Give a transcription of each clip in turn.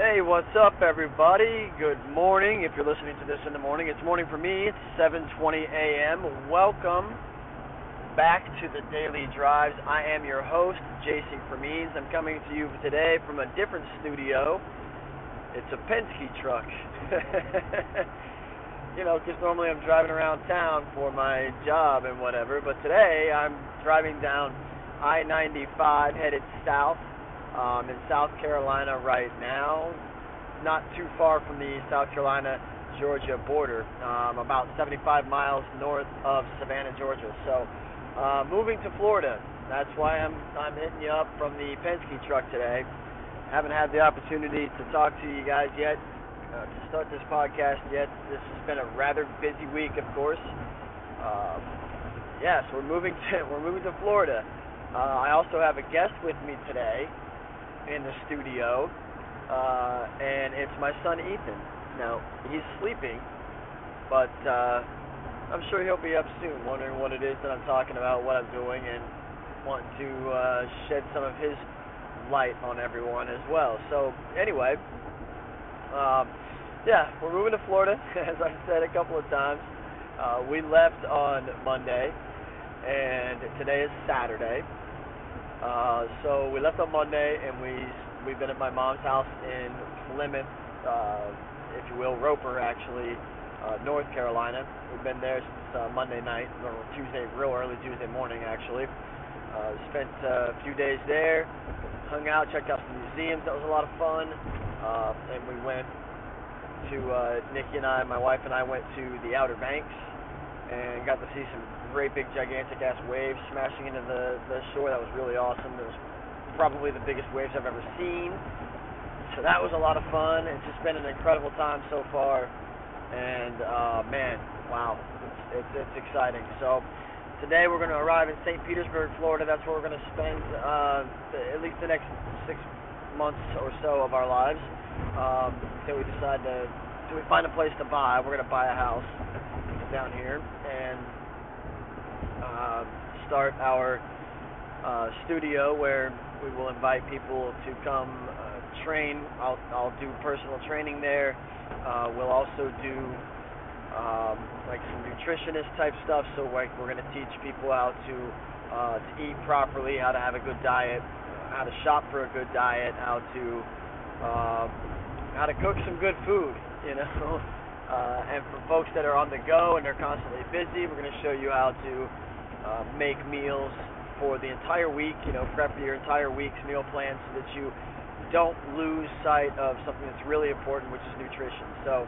Hey, what's up, everybody? Good morning. If you're listening to this in the morning, it's morning for me. It's 7:20 a.m. Welcome back to the Daily Drives. I am your host, Jason Cremines. I'm coming to you today from a different studio. It's a Penske truck. you know, because normally I'm driving around town for my job and whatever, but today I'm driving down I-95 headed south um, in South Carolina right now, not too far from the South Carolina Georgia border, um, about 75 miles north of Savannah, Georgia. So, uh, moving to Florida. That's why I'm I'm hitting you up from the Penske truck today. Haven't had the opportunity to talk to you guys yet uh, to start this podcast yet. This has been a rather busy week, of course. Uh, yes, we're moving to we're moving to Florida. Uh, I also have a guest with me today in the studio, uh, and it's my son Ethan. Now he's sleeping, but uh, I'm sure he'll be up soon, wondering what it is that I'm talking about, what I'm doing, and wanting to uh, shed some of his light on everyone as well. So anyway, um, yeah, we're moving to Florida, as I said a couple of times. Uh, we left on Monday, and today is Saturday. Uh, so we left on Monday, and we we've been at my mom's house in Plymouth, uh, if you will, Roper actually, uh, North Carolina. We've been there since uh, Monday night, or Tuesday, real early Tuesday morning actually. Uh, spent uh, a few days there, hung out, checked out some museums. That was a lot of fun. Uh, and we went to uh, Nikki and I, my wife and I went to the Outer Banks and got to see some great big gigantic ass waves smashing into the the shore. That was really awesome. It was probably the biggest waves I've ever seen. So that was a lot of fun. It's just been an incredible time so far, and uh, man, wow, it's, it's it's exciting. So today we're going to arrive in St. Petersburg, Florida. That's where we're going to spend uh, at least the next six months or so of our lives um, until we decide to. Do we find a place to buy? We're going to buy a house down here and uh, start our uh, studio where we will invite people to come uh, train. I'll, I'll do personal training there. Uh, we'll also do um, like some nutritionist type stuff. So like we're going to teach people how to uh, to eat properly, how to have a good diet, how to shop for a good diet, how to uh, how to cook some good food. You know. Uh, and for folks that are on the go and they're constantly busy, we're going to show you how to uh, make meals for the entire week. You know, prep your entire week's meal plan so that you don't lose sight of something that's really important, which is nutrition. So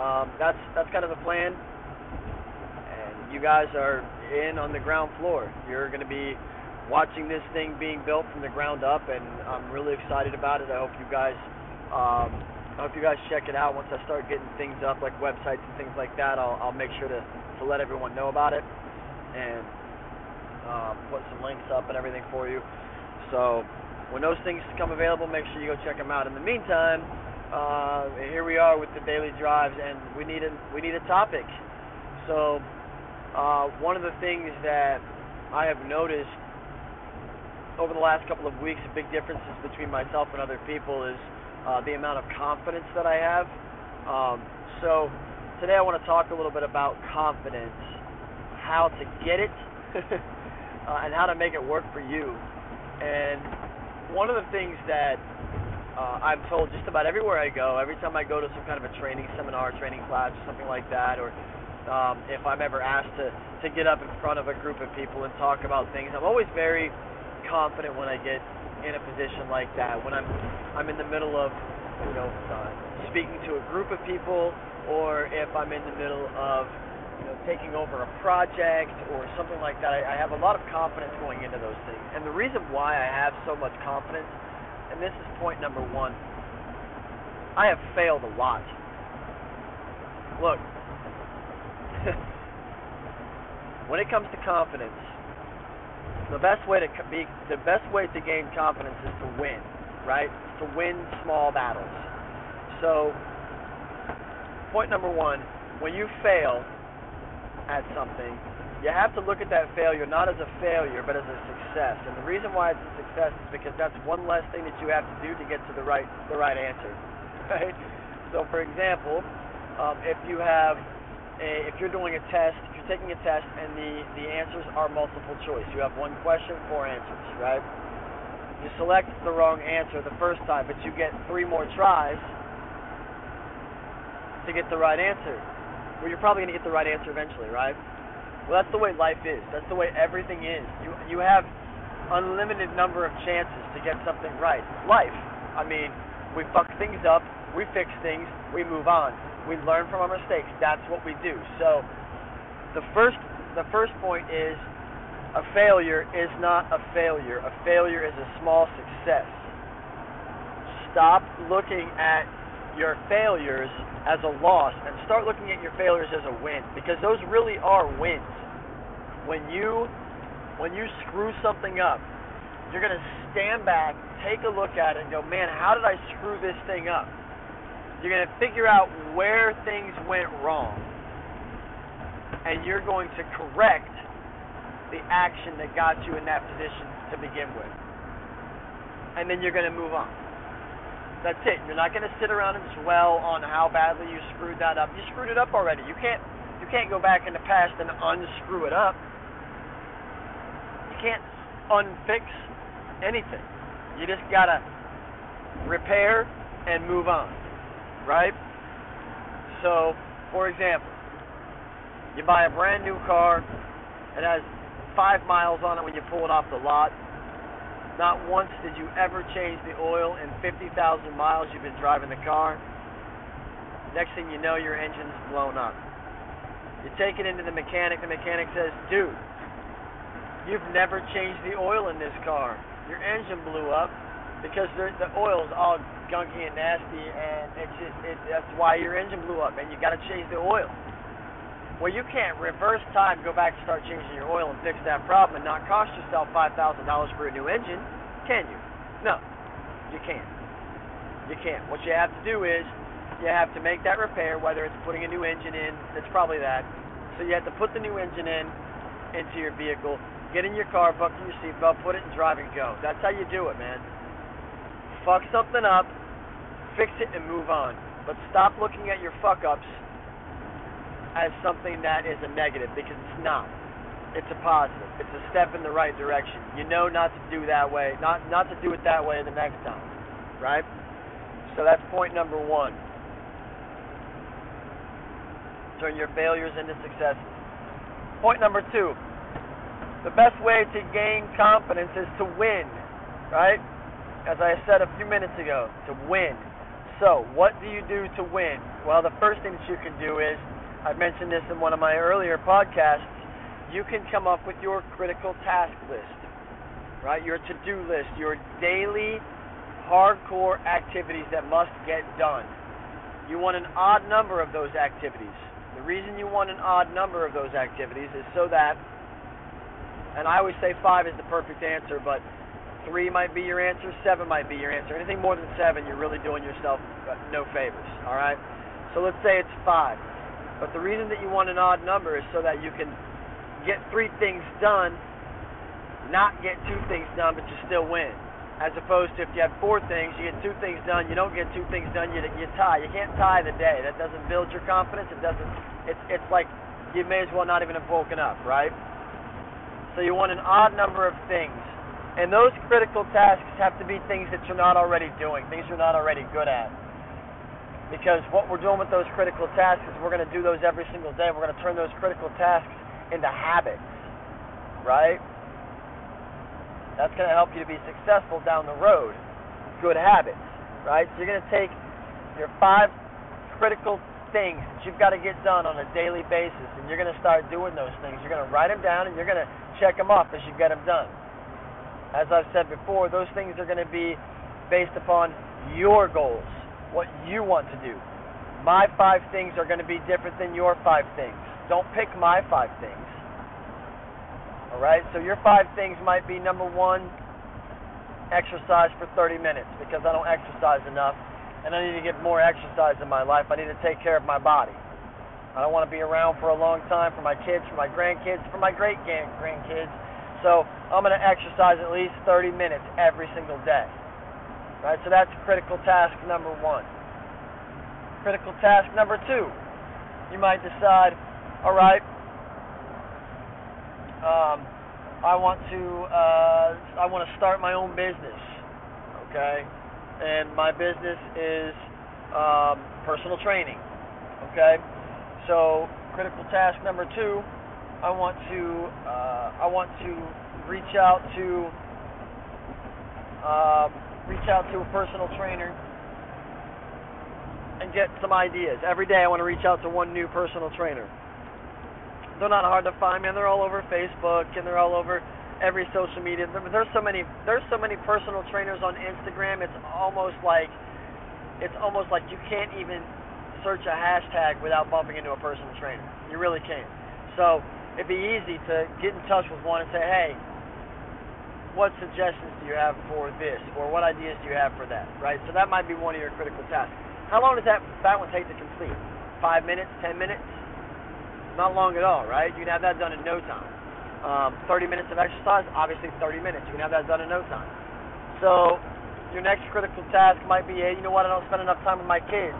um, that's that's kind of the plan. And you guys are in on the ground floor. You're going to be watching this thing being built from the ground up, and I'm really excited about it. I hope you guys. Um, I hope you guys check it out once I start getting things up, like websites and things like that. I'll, I'll make sure to, to let everyone know about it and um, put some links up and everything for you. So when those things come available, make sure you go check them out. In the meantime, uh, here we are with the daily drives, and we need a we need a topic. So uh, one of the things that I have noticed over the last couple of weeks, a big differences between myself and other people is uh, the amount of confidence that I have. Um, so today I want to talk a little bit about confidence, how to get it, uh, and how to make it work for you. And one of the things that uh, I'm told just about everywhere I go, every time I go to some kind of a training seminar, training class, or something like that, or um, if I'm ever asked to, to get up in front of a group of people and talk about things, I'm always very confident when I get in a position like that when I'm I'm in the middle of you know uh, speaking to a group of people or if I'm in the middle of you know taking over a project or something like that I, I have a lot of confidence going into those things and the reason why I have so much confidence and this is point number one I have failed a lot look when it comes to confidence the best way to be the best way to gain confidence is to win, right? To win small battles. So, point number one: when you fail at something, you have to look at that failure not as a failure, but as a success. And the reason why it's a success is because that's one less thing that you have to do to get to the right the right answer. Right? So, for example, um, if you have a, if you're doing a test, if you're taking a test, and the the answers are multiple choice, you have one question, four answers, right? You select the wrong answer the first time, but you get three more tries to get the right answer. Well, you're probably going to get the right answer eventually, right? Well, that's the way life is. That's the way everything is. You you have unlimited number of chances to get something right. Life. I mean, we fuck things up, we fix things, we move on. We learn from our mistakes. That's what we do. So, the first the first point is a failure is not a failure. A failure is a small success. Stop looking at your failures as a loss and start looking at your failures as a win because those really are wins. When you when you screw something up, you're going to stand back, take a look at it and go, "Man, how did I screw this thing up?" You're going to figure out where things went wrong. And you're going to correct the action that got you in that position to begin with. And then you're going to move on. That's it. You're not going to sit around and dwell on how badly you screwed that up. You screwed it up already. You can't you can't go back in the past and unscrew it up. You can't unfix anything. You just got to repair and move on. Right? So, for example, you buy a brand new car, it has 5 miles on it when you pull it off the lot not once did you ever change the oil in 50,000 miles you've been driving the car. Next thing you know, your engine's blown up. You take it into the mechanic, the mechanic says, dude, you've never changed the oil in this car. Your engine blew up because the oil's all gunky and nasty, and it's just, it, that's why your engine blew up, and you got to change the oil. Well, you can't reverse time, go back and start changing your oil and fix that problem and not cost yourself $5,000 for a new engine, can you? No, you can't. You can't. What you have to do is you have to make that repair, whether it's putting a new engine in, it's probably that. So you have to put the new engine in into your vehicle, get in your car, buckle your seatbelt, put it in drive and go. That's how you do it, man. Fuck something up, fix it, and move on. But stop looking at your fuck ups as something that is a negative because it's not. It's a positive. It's a step in the right direction. You know not to do that way, not not to do it that way the next time, right? So that's point number one. Turn your failures into successes. Point number two. The best way to gain confidence is to win, right? As I said a few minutes ago, to win. So, what do you do to win? Well, the first thing that you can do is I mentioned this in one of my earlier podcasts. You can come up with your critical task list, right? Your to do list, your daily hardcore activities that must get done. You want an odd number of those activities. The reason you want an odd number of those activities is so that, and I always say five is the perfect answer, but three might be your answer, seven might be your answer. Anything more than seven, you're really doing yourself uh, no favors, all right? So let's say it's five. But the reason that you want an odd number is so that you can get three things done, not get two things done, but you still win. As opposed to if you have four things, you get two things done, you don't get two things done, you you tie. You can't tie the day. That doesn't build your confidence. It doesn't. It's it's like you may as well not even have woken up, right? So you want an odd number of things. And those critical tasks have to be things that you're not already doing, things you're not already good at. Because what we're doing with those critical tasks is we're going to do those every single day. We're going to turn those critical tasks into habits, right? That's going to help you to be successful down the road. Good habits, right? So you're going to take your five critical things that you've got to get done on a daily basis, and you're going to start doing those things. You're going to write them down, and you're going to check them off as you get them done. As I've said before, those things are going to be based upon your goals what you want to do. My five things are going to be different than your five things. Don't pick my five things. All right? So your five things might be number one, exercise for 30 minutes because I don't exercise enough and I need to get more exercise in my life. I need to take care of my body. I don't want to be around for a long time for my kids, for my grandkids, for my great grandkids. So I'm going to exercise at least 30 minutes every single day. Right? So that's critical task number one. Critical task number two. You might decide, all right, um, I want to uh, I want to start my own business. Okay, and my business is um, personal training. Okay, so critical task number two, I want to uh, I want to reach out to uh, reach out to a personal trainer and get some ideas. Every day I want to reach out to one new personal trainer. They're not hard to find, man. They're all over Facebook and they're all over every social media. There's so many there's so many personal trainers on Instagram. It's almost like it's almost like you can't even search a hashtag without bumping into a personal trainer. You really can't. So it'd be easy to get in touch with one and say, hey, what suggestions do you have for this, or what ideas do you have for that, right? So that might be one of your critical tasks. How long does that that one take to complete? Five minutes, ten minutes? Not long at all, right? You can have that done in no time. Um, 30 minutes of exercise, obviously 30 minutes. You can have that done in no time. So your next critical task might be, hey, you know what? I don't spend enough time with my kids.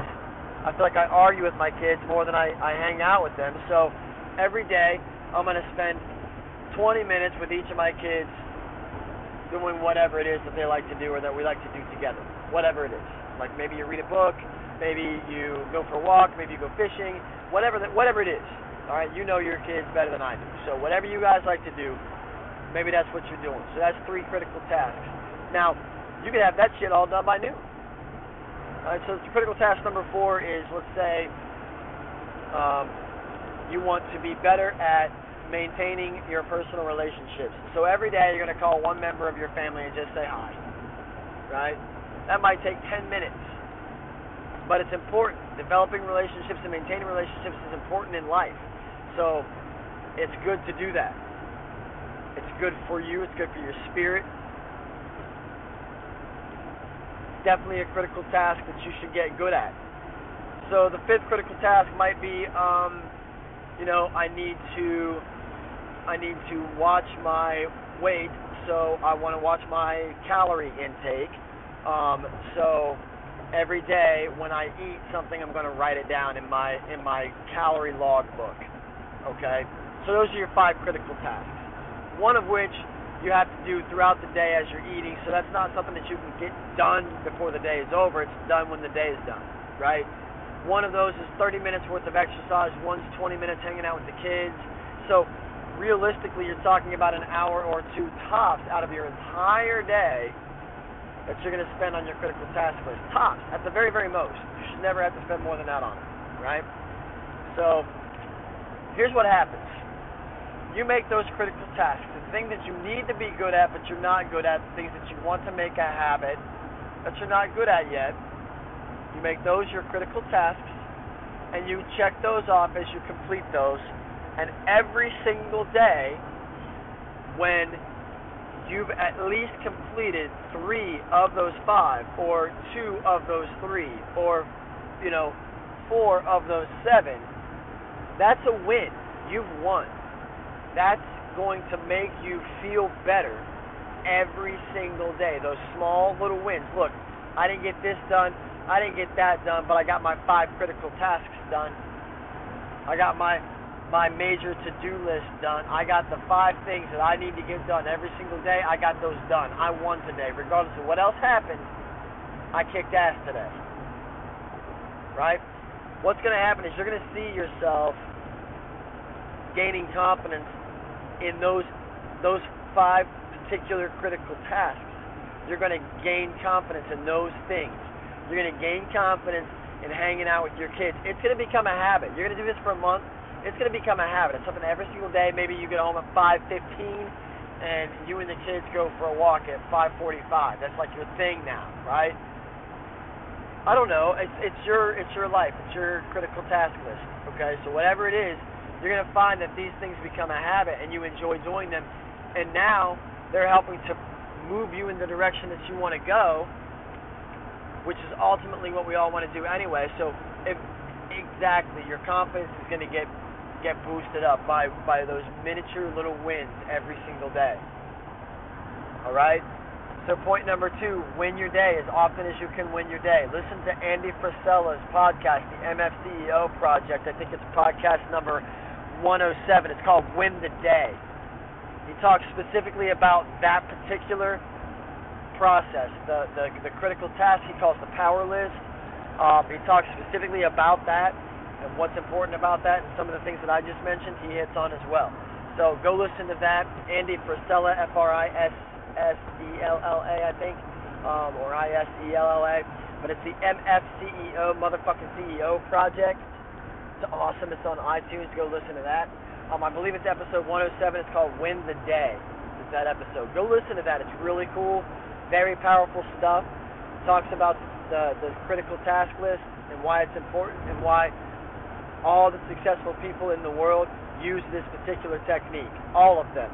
I feel like I argue with my kids more than I, I hang out with them. So every day I'm going to spend 20 minutes with each of my kids doing whatever it is that they like to do or that we like to do together. Whatever it is. Like maybe you read a book, maybe you go for a walk, maybe you go fishing, whatever that, whatever it is. All right, you know your kids better than I do. So whatever you guys like to do, maybe that's what you're doing. So that's three critical tasks. Now, you can have that shit all done by noon. Alright, so critical task number four is let's say um, you want to be better at maintaining your personal relationships. So every day you're going to call one member of your family and just say hi. Right? That might take 10 minutes. But it's important. Developing relationships and maintaining relationships is important in life. So it's good to do that. It's good for you, it's good for your spirit, definitely a critical task that you should get good at. So the fifth critical task might be, um, you know, I need to, I need to watch my weight. So I want to watch my calorie intake. Um, so every day when I eat something, I'm going to write it down in my in my calorie log book. Okay. So those are your five critical tasks. One of which you have to do throughout the day as you're eating. So that's not something that you can get done before the day is over. It's done when the day is done, right? One of those is 30 minutes worth of exercise. One's 20 minutes hanging out with the kids. So realistically, you're talking about an hour or two tops out of your entire day that you're going to spend on your critical task list. Tops, at the very, very most. You should never have to spend more than that on it, right? So here's what happens. You make those critical tasks The thing that you need to be good at but you're not good at, the things that you want to make a habit that you're not good at yet, you make those your critical tasks and you check those off as you complete those. And every single day, when you've at least completed three of those five, or two of those three, or, you know, four of those seven, that's a win. You've won. That's going to make you feel better every single day. Those small little wins. Look, I didn't get this done, I didn't get that done, but I got my five critical tasks done. I got my my major to-do list done. I got the five things that I need to get done every single day. I got those done. I won today, regardless of what else happened. I kicked ass today. Right? What's going to happen is you're going to see yourself gaining confidence in those those five particular critical tasks, you're going to gain confidence in those things. You're going to gain confidence in hanging out with your kids. It's going to become a habit. You're going to do this for a month. It's going to become a habit. It's something every single day. Maybe you get home at 5:15 and you and the kids go for a walk at 5:45. That's like your thing now, right? I don't know. It's it's your it's your life. It's your critical task list. Okay, so whatever it is, you're going to find that these things become a habit and you enjoy doing them. And now they're helping to move you in the direction that you want to go, which is ultimately what we all want to do anyway. So if exactly. Your confidence is going to get get boosted up by by those miniature little wins every single day. All right. So point number two, win your day as often as you can win your day. Listen to Andy Frisella's podcast, the MFCEO Project. I think it's podcast number 107. It's called Win the Day. He talks specifically about that particular process, the, the, the critical task he calls the power list. Um, he talks specifically about that and what's important about that, and some of the things that I just mentioned he hits on as well. So go listen to that. Andy Frisella, F R I S S E L L A, I think, um, or I S E L L A. But it's the MFCEO, motherfucking CEO project. It's awesome. It's on iTunes. Go listen to that. Um, I believe it's episode 107. It's called Win the Day. It's that episode. Go listen to that. It's really cool. Very powerful stuff. Talks about the, the critical task list and why it's important and why all the successful people in the world use this particular technique. All of them.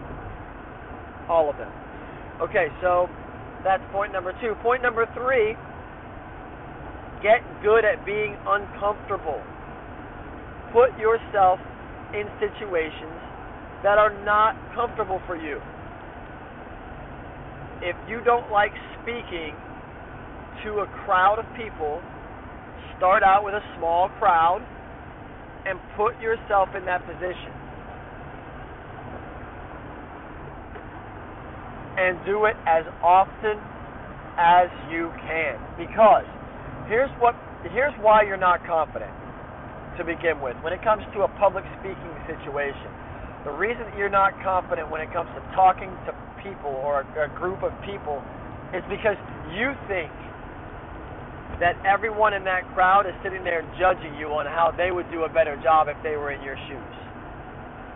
All of them. Okay, so that's point number two. Point number three get good at being uncomfortable. Put yourself in situations that are not comfortable for you. If you don't like speaking to a crowd of people, start out with a small crowd and put yourself in that position. and do it as often as you can. Because here's what here's why you're not confident to begin with. When it comes to a public speaking situation, the reason that you're not confident when it comes to talking to people or a, a group of people is because you think that everyone in that crowd is sitting there judging you on how they would do a better job if they were in your shoes.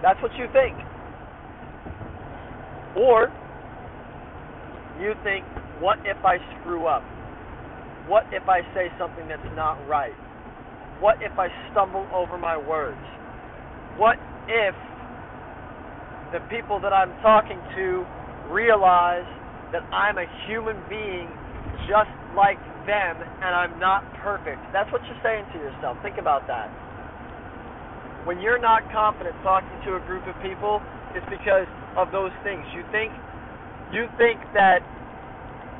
That's what you think. Or you think, what if I screw up? What if I say something that's not right? What if I stumble over my words? What if the people that I'm talking to realize that I'm a human being just like them and I'm not perfect? That's what you're saying to yourself. Think about that. When you're not confident talking to a group of people, it's because of those things. You think you think that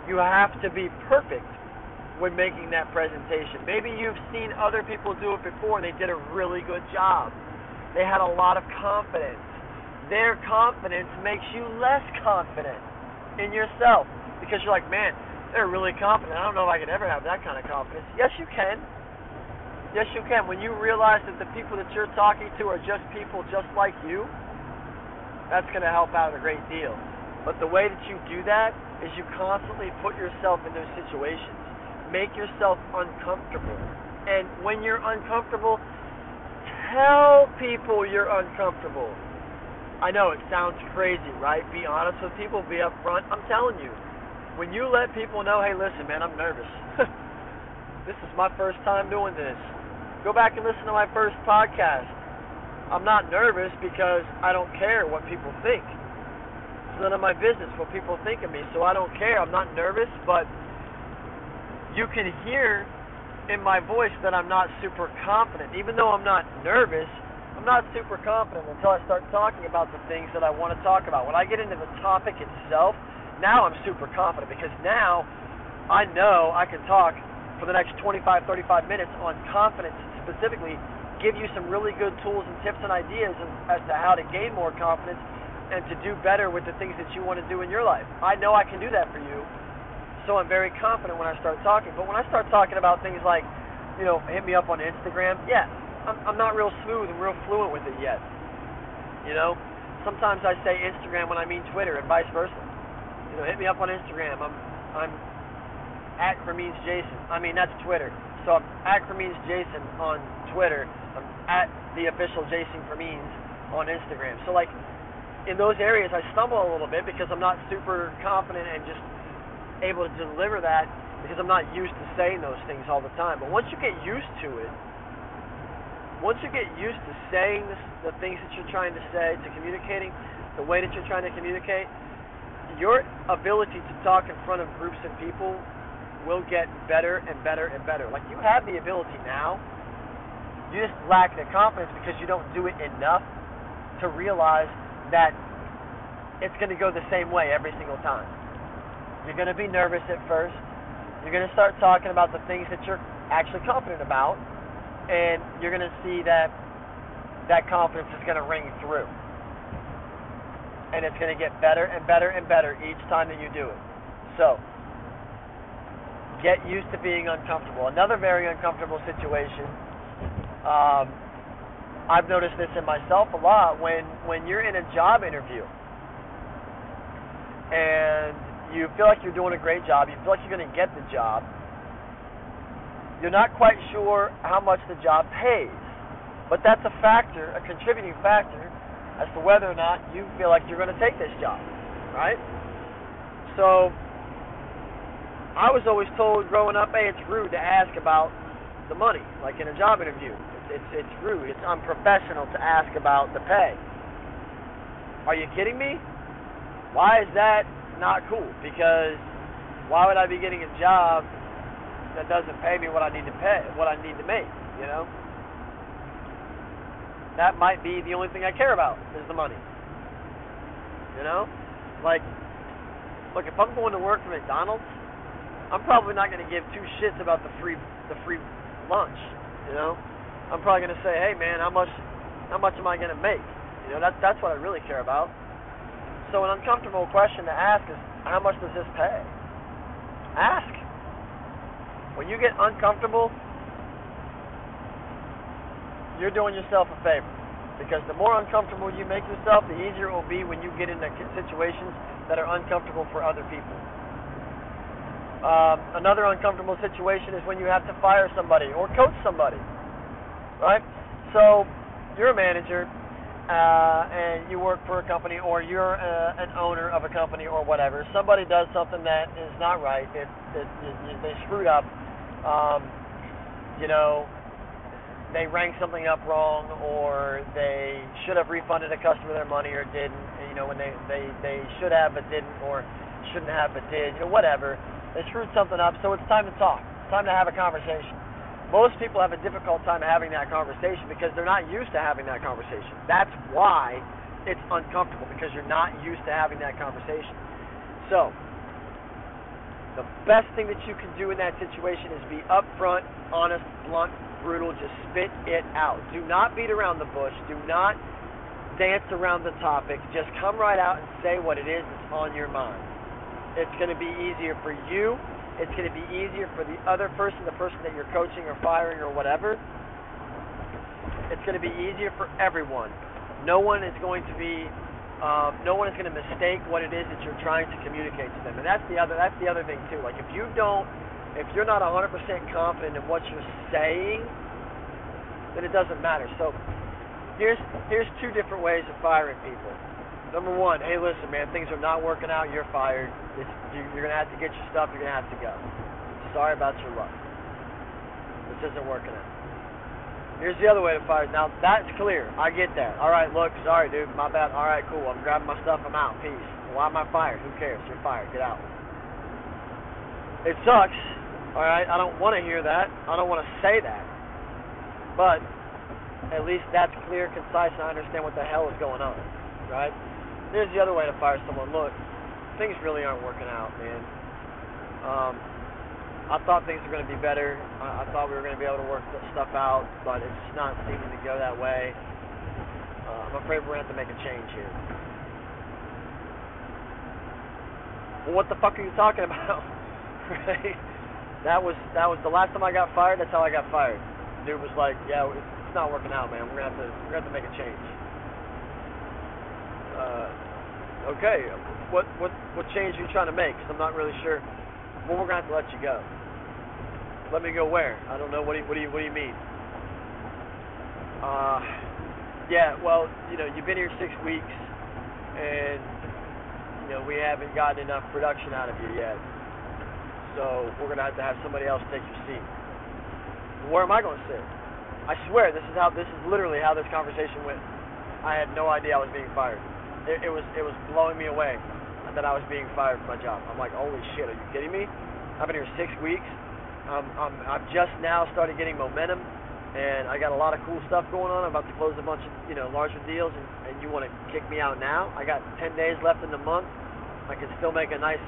you have to be perfect when making that presentation. Maybe you've seen other people do it before and they did a really good job. They had a lot of confidence. Their confidence makes you less confident in yourself because you're like, man, they're really confident. I don't know if I could ever have that kind of confidence. Yes, you can. Yes, you can. When you realize that the people that you're talking to are just people just like you, that's going to help out a great deal. But the way that you do that is you constantly put yourself in those situations. Make yourself uncomfortable. And when you're uncomfortable, tell people you're uncomfortable. I know it sounds crazy, right? Be honest with people, be upfront. I'm telling you, when you let people know, hey, listen, man, I'm nervous. this is my first time doing this. Go back and listen to my first podcast. I'm not nervous because I don't care what people think. It's none of my business what people think of me, so I don't care. I'm not nervous, but you can hear in my voice that I'm not super confident. Even though I'm not nervous, I'm not super confident until I start talking about the things that I want to talk about. When I get into the topic itself, now I'm super confident because now I know I can talk for the next 25, 35 minutes on confidence specifically, give you some really good tools and tips and ideas as to how to gain more confidence and to do better with the things that you want to do in your life. I know I can do that for you, so I'm very confident when I start talking. But when I start talking about things like, you know, hit me up on Instagram, yeah, I'm, I'm not real smooth and real fluent with it yet. You know, sometimes I say Instagram when I mean Twitter and vice versa. You know, hit me up on Instagram. I'm I'm at Cremines Jason. I mean that's Twitter. So I'm at Cremines Jason on Twitter. I'm at the official Jason Cremines on Instagram. So like in those areas I stumble a little bit because I'm not super confident and just able to deliver that because I'm not used to saying those things all the time. But once you get used to it, once you get used to saying the things that you're trying to say, to communicating the way that you're trying to communicate, your ability to talk in front of groups of people will get better and better and better. Like you have the ability now. You just lack the confidence because you don't do it enough to realize that it's going to go the same way every single time. You're going to be nervous at first. You're going to start talking about the things that you're actually confident about, and you're going to see that that confidence is going to ring through. And it's going to get better and better and better each time that you do it. So, get used to being uncomfortable. Another very uncomfortable situation. Um, I've noticed this in myself a lot when when you're in a job interview and you feel like you're doing a great job, you feel like you're going to get the job. You're not quite sure how much the job pays, but that's a factor, a contributing factor, as to whether or not you feel like you're going to take this job, right? So I was always told growing up, hey, it's rude to ask about the money, like in a job interview. It's it's, it's rude. It's unprofessional to ask about the pay. Are you kidding me? Why is that not cool? Because why would I be getting a job that doesn't pay me what I need to pay, what I need to make? You know. That might be the only thing I care about is the money. You know, like, look, if I'm going to work for McDonald's I'm probably not going to give two shits about the free the free lunch. You know, I'm probably going to say, hey man, how much how much am I going to make? You know, that's that's what I really care about. So an uncomfortable question to ask is, how much does this pay? Ask. When you get uncomfortable, you're doing yourself a favor. Because the more uncomfortable you make yourself, the easier it will be when you get into situations that are uncomfortable for other people. Um, another uncomfortable situation is when you have to fire somebody or coach somebody, right? So you're a manager uh, and you work for a company or you're uh, an owner of a company or whatever. Somebody does something that is not right. It, it, it, they screwed up. Um, you know, they rang something up wrong or they should have refunded a customer their money or didn't. You know, when they they they should have but didn't or shouldn't have but did. You know, whatever they screwed something up, so it's time to talk. It's time to have a conversation. Most people have a difficult time having that conversation because they're not used to having that conversation. That's why it's uncomfortable because you're not used to having that conversation. So, the best thing that you can do in that situation is be upfront, honest, blunt, brutal. Just spit it out. Do not beat around the bush. Do not dance around the topic. Just come right out and say what it is that's on your mind. It's going to be easier for you. It's going to be easier for the other person, the person that you're coaching or firing or whatever. It's going to be easier for everyone. No one is going to be, um, no one is going to mistake what it is that you're trying to communicate to them. And that's the other, that's the other thing too. Like if you don't, if you're not 100% confident in what you're saying, then it doesn't matter. So here's here's two different ways of firing people. Number one, hey, listen, man, things are not working out. You're fired. It's, you're gonna have to get your stuff. You're gonna have to go. Sorry about your luck. This isn't working out. Here's the other way to fire. Now that's clear. I get that. All right, look, sorry, dude, my bad. All right, cool. I'm grabbing my stuff. I'm out. Peace. Why am I fired? Who cares? You're fired. Get out. It sucks. All right, I don't want to hear that. I don't want to say that. But at least that's clear, concise, and I understand what the hell is going on. Right? Here's the other way to fire someone. Look, things really aren't working out, man. Um, I thought things were going to be better. I, I thought we were going to be able to work stuff out, but it's just not seeming to go that way. Uh, I'm afraid we're going to have to make a change here. Well, what the fuck are you talking about? right? That was that was the last time I got fired. That's how I got fired. Dude was like, "Yeah, it's not working out, man. We're gonna have to we're gonna have to make a change." Uh, okay, what what what change are you trying to make? Because I'm not really sure. Well, we're gonna have to let you go. Let me go where? I don't know. What do you what do you what do you mean? Uh, yeah. Well, you know, you've been here six weeks, and you know we haven't gotten enough production out of you yet. So we're gonna have to have somebody else take your seat. Where am I going to sit? I swear, this is how this is literally how this conversation went. I had no idea I was being fired it, it was it was blowing me away that I was being fired from my job. I'm like, holy shit, are you kidding me? I've been here six weeks. Um, I'm I've just now started getting momentum. and I got a lot of cool stuff going on. I'm about to close a bunch of you know larger deals, and, and you want to kick me out now? I got 10 days left in the month. I can still make a nice,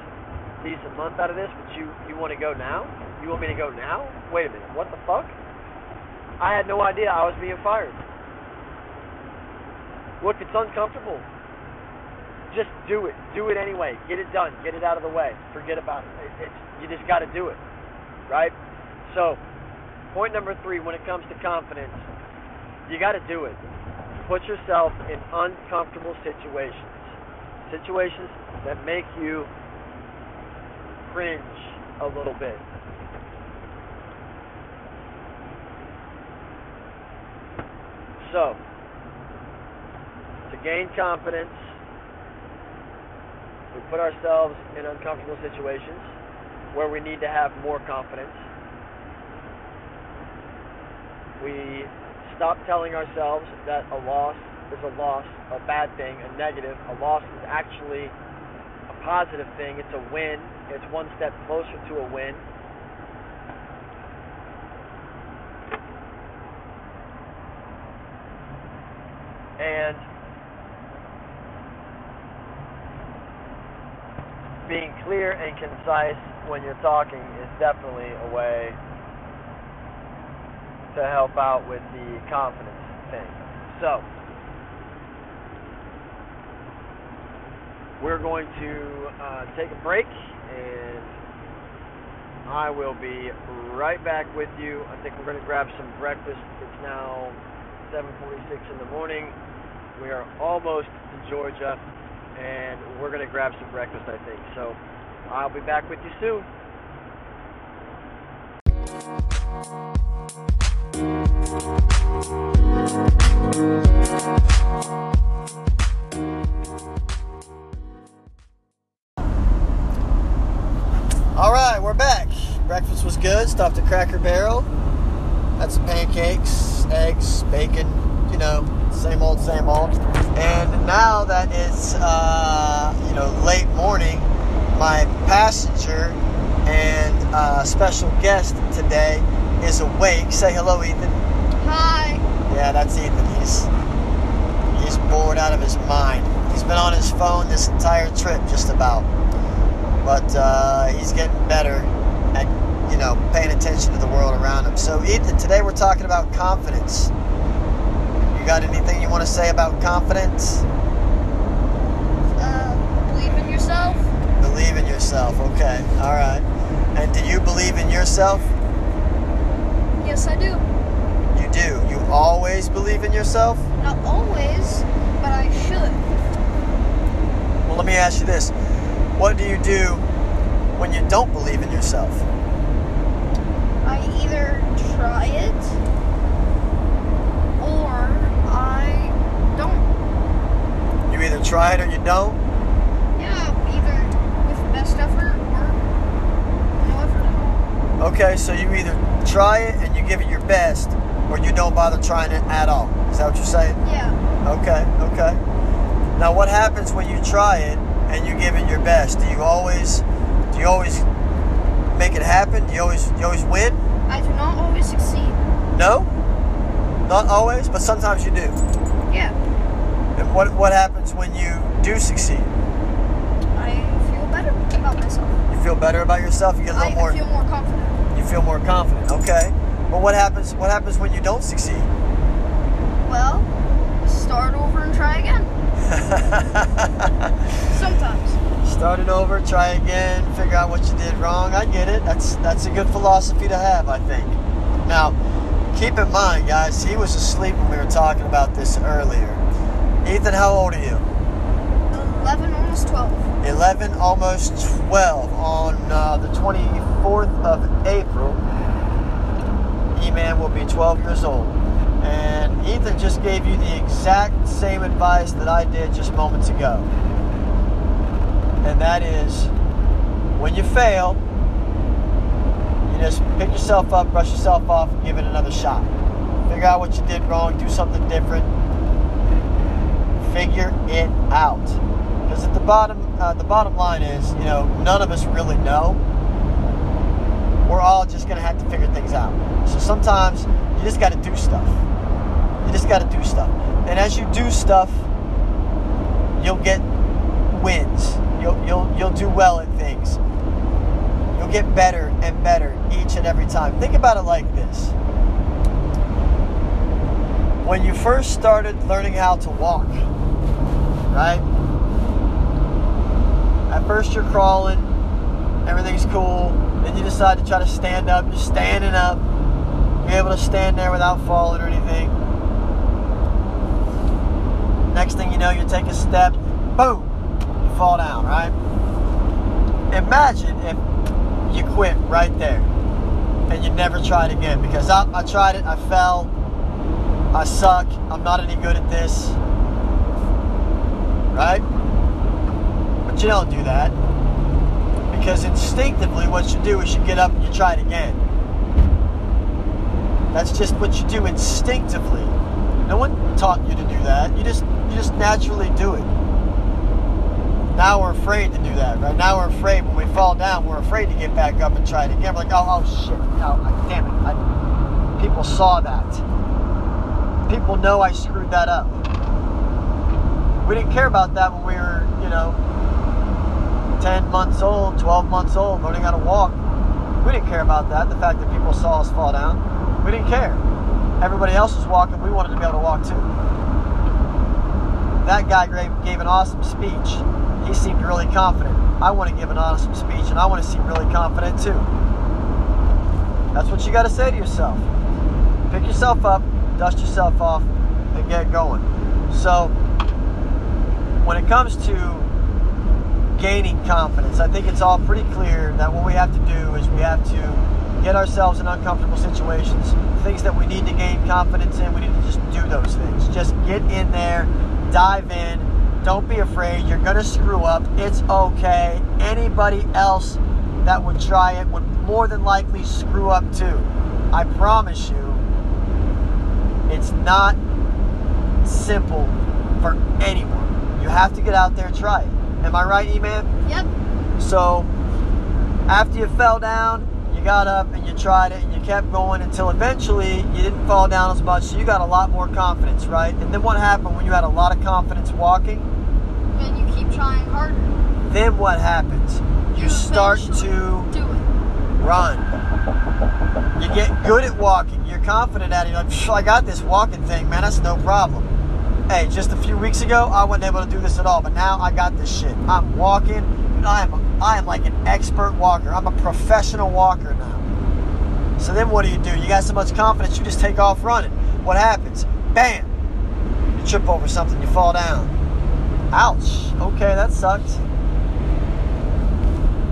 decent month out of this, but you you want to go now? You want me to go now? Wait a minute, what the fuck? I had no idea I was being fired. Look, it's uncomfortable. Just do it. Do it anyway. Get it done. Get it out of the way. Forget about it. it it's, you just got to do it, right? So Point number three when it comes to confidence, you got to do it. Put yourself in uncomfortable situations, situations that make you cringe a little bit. So, to gain confidence, we put ourselves in uncomfortable situations where we need to have more confidence we stop telling ourselves that a loss is a loss, a bad thing, a negative. A loss is actually positive thing. It's a win. It's one step closer to a win. And being clear and concise when you're talking is definitely a way to help out with the confidence thing. So, we're going to uh, take a break and I will be right back with you. I think we're going to grab some breakfast. It's now 7:46 in the morning. We are almost to Georgia and we're going to grab some breakfast, I think. So, I'll be back with you soon. All Breakfast was good. Stopped at Cracker Barrel. Had some pancakes, eggs, bacon. You know, same old, same old. And now that it's uh, you know late morning, my passenger and uh, special guest today is awake. Say hello, Ethan. Hi. Yeah, that's Ethan. He's he's bored out of his mind. He's been on his phone this entire trip, just about. But uh, he's getting better you know paying attention to the world around them. So, Ethan, today we're talking about confidence. You got anything you want to say about confidence? Uh, believe in yourself. Believe in yourself. Okay. All right. And do you believe in yourself? Yes, I do. You do. You always believe in yourself? Not always, but I should. Well, let me ask you this. What do you do when you don't believe in yourself? Either try it or I don't. You either try it or you don't? Yeah, either with the best effort or no effort at all. Okay, so you either try it and you give it your best or you don't bother trying it at all. Is that what you're saying? Yeah. Okay, okay. Now what happens when you try it and you give it your best? Do you always do you always make it happen? Do you always you always win? I do not always succeed. No? Not always, but sometimes you do. Yeah. And what what happens when you do succeed? I feel better about myself. You feel better about yourself, you get a little more I feel more confident. you feel more confident. Okay. But what happens what happens when you don't succeed? Well, start over and try again. Sometimes. Start it over, try again, figure out what you did wrong. I get it. That's that's a good philosophy to have, I think. Now, keep in mind, guys, he was asleep when we were talking about this earlier. Ethan, how old are you? 11, almost 12. 11, almost 12. On uh, the 24th of April, E-Man will be 12 years old. And Ethan just gave you the exact same advice that I did just moments ago. And that is when you fail, you just pick yourself up, brush yourself off, give it another shot. Figure out what you did wrong, do something different. Figure it out. Because at the bottom, uh, the bottom line is, you know, none of us really know. We're all just to have to figure things out. So sometimes you just got to do stuff. You just got to do stuff. And as you do stuff, you'll get wins. You'll you'll you'll do well at things. You'll get better and better each and every time. Think about it like this. When you first started learning how to walk, right? At first you're crawling, everything's cool. Then you decide to try to stand up. You're standing up. You're able to stand there without falling or anything. Next thing you know, you take a step, boom, fall down, right? Imagine if you quit right there and you never tried again because I, I tried it, I fell, I suck, I'm not any good at this, right? But you don't do that because instinctively what you do is you get up and you try it again. That's just what you do instinctively. No one taught you to do that. You just you just naturally do it. Now we're afraid to do that, right? Now we're afraid when we fall down, we're afraid to get back up and try it again. We're like, oh, oh shit, no, damn it. I, people saw that. People know I screwed that up. We didn't care about that when we were, you know, 10 months old, 12 months old, learning how to walk. We didn't care about that, the fact that people saw us fall down. We didn't care. Everybody else was walking, we wanted to be able to walk too. That guy gave an awesome speech. He seemed really confident. I want to give an awesome speech and I want to seem really confident too. That's what you got to say to yourself. Pick yourself up, dust yourself off, and get going. So, when it comes to gaining confidence. I think it's all pretty clear that what we have to do is we have to get ourselves in uncomfortable situations, things that we need to gain confidence in. We need to just do those things. Just get in there, dive in. Don't be afraid. You're going to screw up. It's okay. Anybody else that would try it would more than likely screw up too. I promise you, it's not simple for anyone. You have to get out there and try it. Am I right, E-Man? Yep. So, after you fell down, you got up and you tried it and you kept going until eventually you didn't fall down as much, so you got a lot more confidence, right? And then what happened when you had a lot of confidence walking? And you keep trying harder. Then what happens? You, You start to do it. run. You get good at walking. You're confident at it. You're like, "Phew, I got this walking thing, man. That's no problem. Hey, just a few weeks ago, I wasn't able to do this at all, but now I got this shit. I'm walking. and I am, I am like an expert walker. I'm a professional walker now. So then what do you do? You got so much confidence, you just take off running. What happens? Bam! You trip over something, you fall down. Ouch. Okay, that sucked.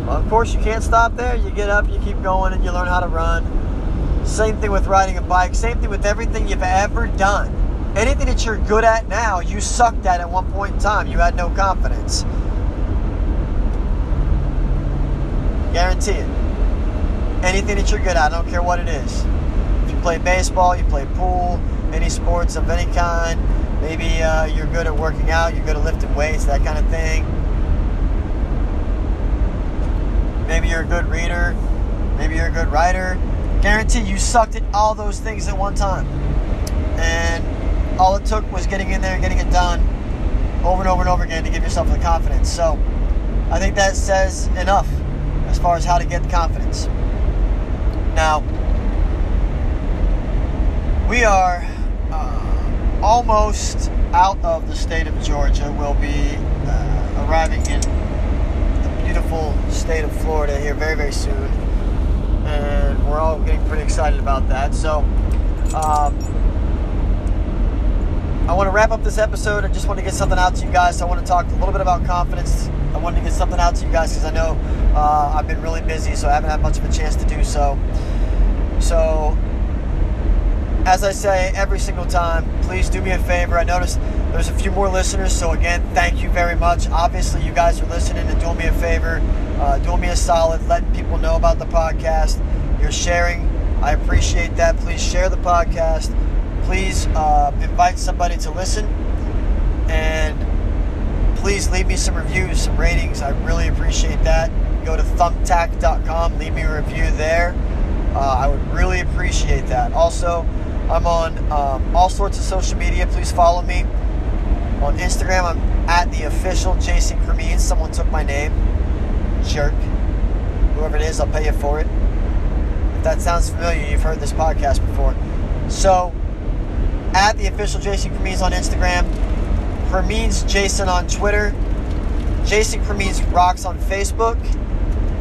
Well, of course, you can't stop there. You get up, you keep going, and you learn how to run. Same thing with riding a bike. Same thing with everything you've ever done. Anything that you're good at now, you sucked at at one point in time. You had no confidence. Guarantee it. Anything that you're good at, I don't care what it is. If you play baseball, you play pool, any sports of any kind. Maybe uh, you're good at working out, you're good at lifting weights, that kind of thing. Maybe you're a good reader. Maybe you're a good writer. Guarantee you sucked at all those things at one time. And all it took was getting in there and getting it done over and over and over again to give yourself the confidence. So I think that says enough as far as how to get the confidence. Now, we are almost out of the state of Georgia. We'll be uh, arriving in the beautiful state of Florida here very, very soon. And we're all getting pretty excited about that. So, um, I want to wrap up this episode. I just want to get something out to you guys. I want to talk a little bit about confidence. I wanted to get something out to you guys because I know uh, I've been really busy, so I haven't had much of a chance to do so. So, as I say every single time, please do me a favor. I noticed there's a few more listeners, so again, thank you very much. Obviously, you guys are listening and doing me a favor, uh, doing me a solid, letting people know about the podcast. You're sharing. I appreciate that. Please share the podcast. Please uh, invite somebody to listen. And please leave me some reviews, some ratings. I really appreciate that. Go to thumbtack.com, leave me a review there. Uh, I would really appreciate that. Also, I'm on um, all sorts of social media. Please follow me. On Instagram, I'm at the official Jason Cremines. Someone took my name. Jerk. Whoever it is, I'll pay you for it. If that sounds familiar, you've heard this podcast before. So, at the official Jason Cremines on Instagram, Cremines Jason on Twitter, Jason Cremines Rocks on Facebook,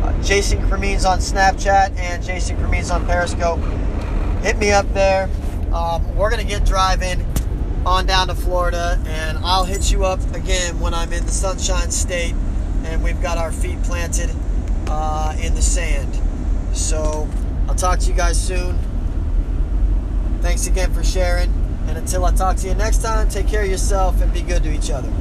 uh, Jason Cremines on Snapchat, and Jason Cremines on Periscope. Hit me up there. Um, we're going to get driving on down to Florida, and I'll hit you up again when I'm in the Sunshine State and we've got our feet planted uh, in the sand. So I'll talk to you guys soon. Thanks again for sharing. And until I talk to you next time, take care of yourself and be good to each other.